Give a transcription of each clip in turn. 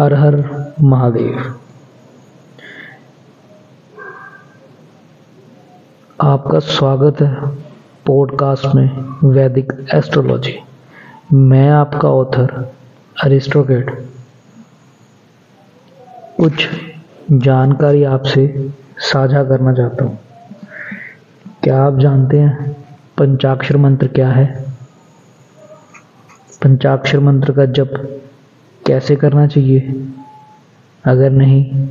हर हर महादेव। आपका स्वागत है पॉडकास्ट में वैदिक एस्ट्रोलॉजी मैं आपका ऑथर अरिस्टोकेट कुछ जानकारी आपसे साझा करना चाहता हूँ। क्या आप जानते हैं पंचाक्षर मंत्र क्या है? पंचाक्षर मंत्र का जप कैसे करना चाहिए? अगर नहीं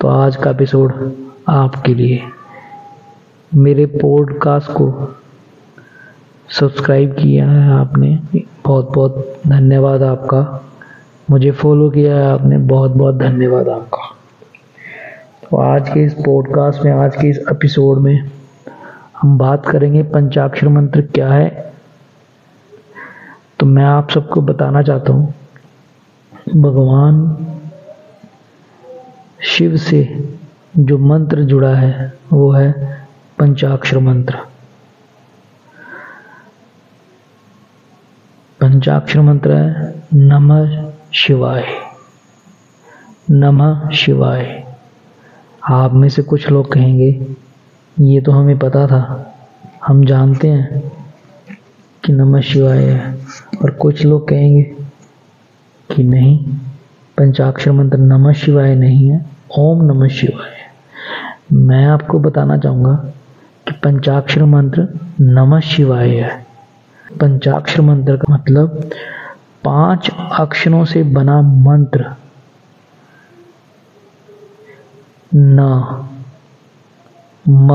तो आज का एपिसोड आपके लिए। मेरे पॉडकास्ट को सब्सक्राइब किया है आपने। बहुत बहुत धन्यवाद आपका। मुझे फॉलो किया है आपने। बहुत बहुत धन्यवाद आपका। तो आज के इस पॉडकास्ट में, आज के इस एपिसोड में हम बात करेंगे पंचाक्षर मंत्र क्या है? तो मैं आप सबको बताना चाहता हूँ भगवान शिव से जो मंत्र जुड़ा है, वो है पंचाक्षर मंत्र। पंचाक्षर मंत्र है, नमः शिवाय। नमः शिवाय। आप में से कुछ लोग कहेंगे, ये तो हमें पता था। हम जानते हैं कि नमः शिवाय है, और कुछ लोग कहेंगे कि नहीं, पंचाक्षर मंत्र नमः शिवाय नहीं है, ओम नमः शिवाय मैं आपको बताना चाहूँगा कि पंचाक्षर मंत्र नमः शिवाय है। पंचाक्षर मंत्र का मतलब पाँच अक्षरों से बना मंत्र। न, म,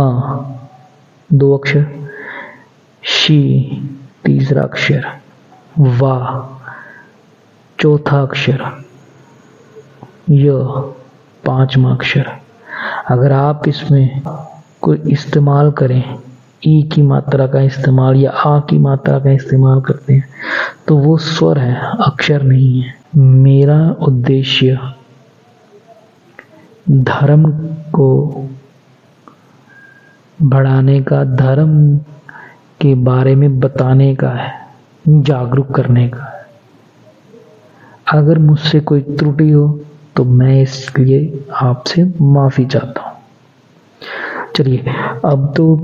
दो अक्षर, शी, तीसरा अक्षर, वा। चौथा अक्षर। य, पांचवा अक्षर। अगर आप इसमें कोई इस्तेमाल करें, ई की मात्रा का इस्तेमाल या आ की मात्रा का इस्तेमाल करते हैं तो वो स्वर है, अक्षर नहीं है। मेरा उद्देश्य धर्म को बढ़ाने का, धर्म के बारे में बताने का है, जागरूक करने का है। अगर मुझसे कोई त्रुटि हो तो मैं इसलिए आपसे माफ़ी चाहता हूँ। चलिए, अब तो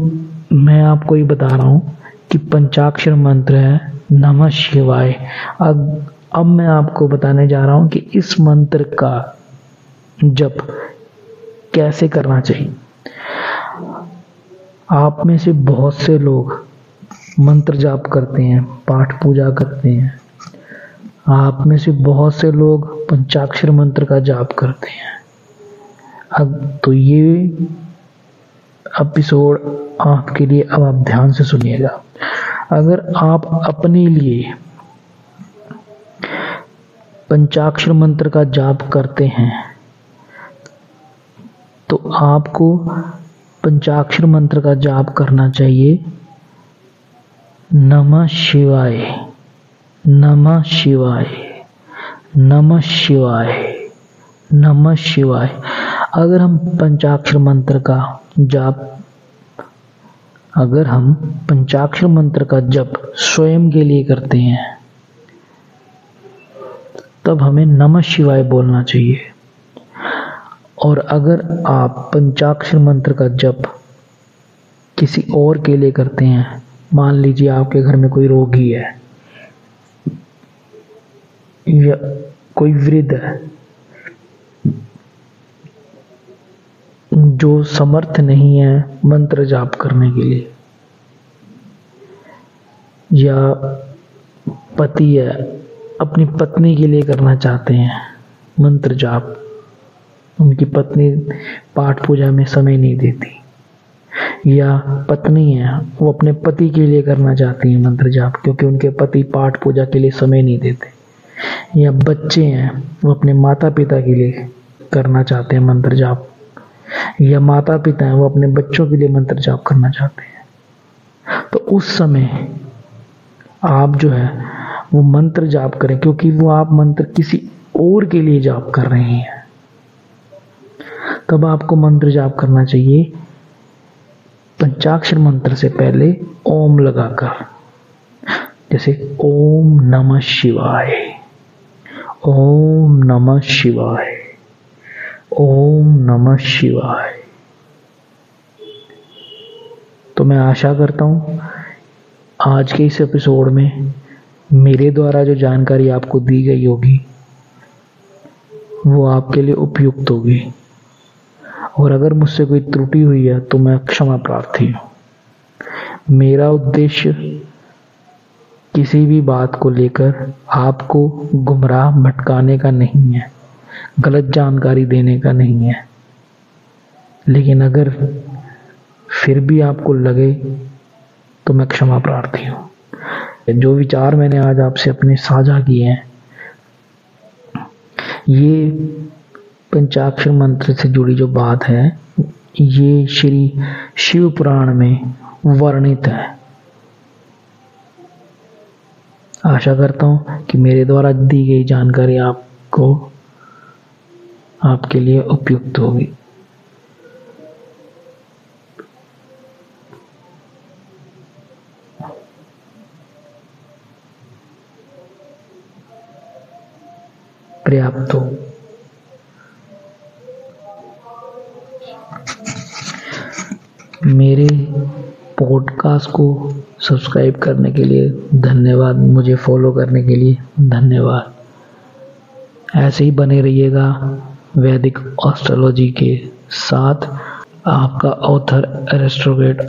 मैं आपको ये बता रहा हूँ कि पंचाक्षर मंत्र है, नमः शिवाय। अब अब मैं आपको बताने जा रहा हूँ कि इस मंत्र का जप कैसे करना चाहिए। आप में से बहुत से लोग मंत्र जाप करते हैं, पाठ पूजा करते हैं आप में से बहुत से लोग पंचाक्षर मंत्र का जाप करते हैं। अब तो ये एपिसोड आपके लिए अब आप ध्यान से सुनिएगा। अगर आप अपने लिए पंचाक्षर मंत्र का जाप करते हैं तो आपको पंचाक्षर मंत्र का जाप करना चाहिए। नमः शिवाय। नमः शिवाय नमः शिवाय नमः शिवाय। अगर हम पंचाक्षर मंत्र का जाप, अगर हम पंचाक्षर मंत्र का जप स्वयं के लिए करते हैं, तब हमें नमः शिवाय बोलना चाहिए। और अगर आप पंचाक्षर मंत्र का जप किसी और के लिए करते हैं, मान लीजिए आपके घर में कोई रोगी है या कोई वृद्ध है जो समर्थ नहीं है मंत्र जाप करने के लिए, या पति है, अपनी पत्नी के लिए करना चाहते हैं, मंत्र जाप, उनकी पत्नी पाठ पूजा में समय नहीं देती, या पत्नी है, वो अपने पति के लिए करना चाहती है मंत्र जाप, क्योंकि उनके पति पाठ पूजा के लिए समय नहीं देते। या बच्चे हैं, वो अपने माता पिता के लिए करना चाहते हैं मंत्र जाप। या माता पिता हैं, वो अपने बच्चों के लिए मंत्र जाप करना चाहते हैं। तो उस समय आप जो है, वो मंत्र जाप करें, क्योंकि वो आप मंत्र किसी और के लिए जाप कर रहे हैं। तब आपको मंत्र जाप करना चाहिए पंचाक्षर मंत्र से पहले ओम लगाकर। जैसे ओम नमः शिवाय। ओम नमः शिवाय। ओम नमः शिवाय। तो मैं आशा करता हूँ, आज के इस एपिसोड में मेरे द्वारा जो जानकारी आपको दी गई होगी, वो आपके लिए उपयुक्त होगी। और अगर मुझसे कोई त्रुटि हुई है तो मैं क्षमा प्रार्थी हूँ। मेरा उद्देश्य किसी भी बात को लेकर आपको गुमराह भटकाने का नहीं है, गलत जानकारी देने का नहीं है। लेकिन अगर फिर भी आपको लगे तो मैं क्षमा प्रार्थी हूँ। जो विचार मैंने आज आपसे अपने साझा किए हैं, ये पंचाक्षर मंत्र से जुड़ी जो बात है, ये श्री शिव पुराण में वर्णित है। आशा करता हूँ कि मेरे द्वारा दी गई जानकारी आपको, आपके लिए उपयुक्त होगी। पर्याप्त हो। मेरे पॉडकास्ट को सब्सक्राइब करने के लिए धन्यवाद, मुझे फॉलो करने के लिए धन्यवाद। ऐसे ही बने रहिएगा वैदिक ऑस्ट्रोलॉजी के साथ। आपका ऑथर एरेस्ट्रोगेट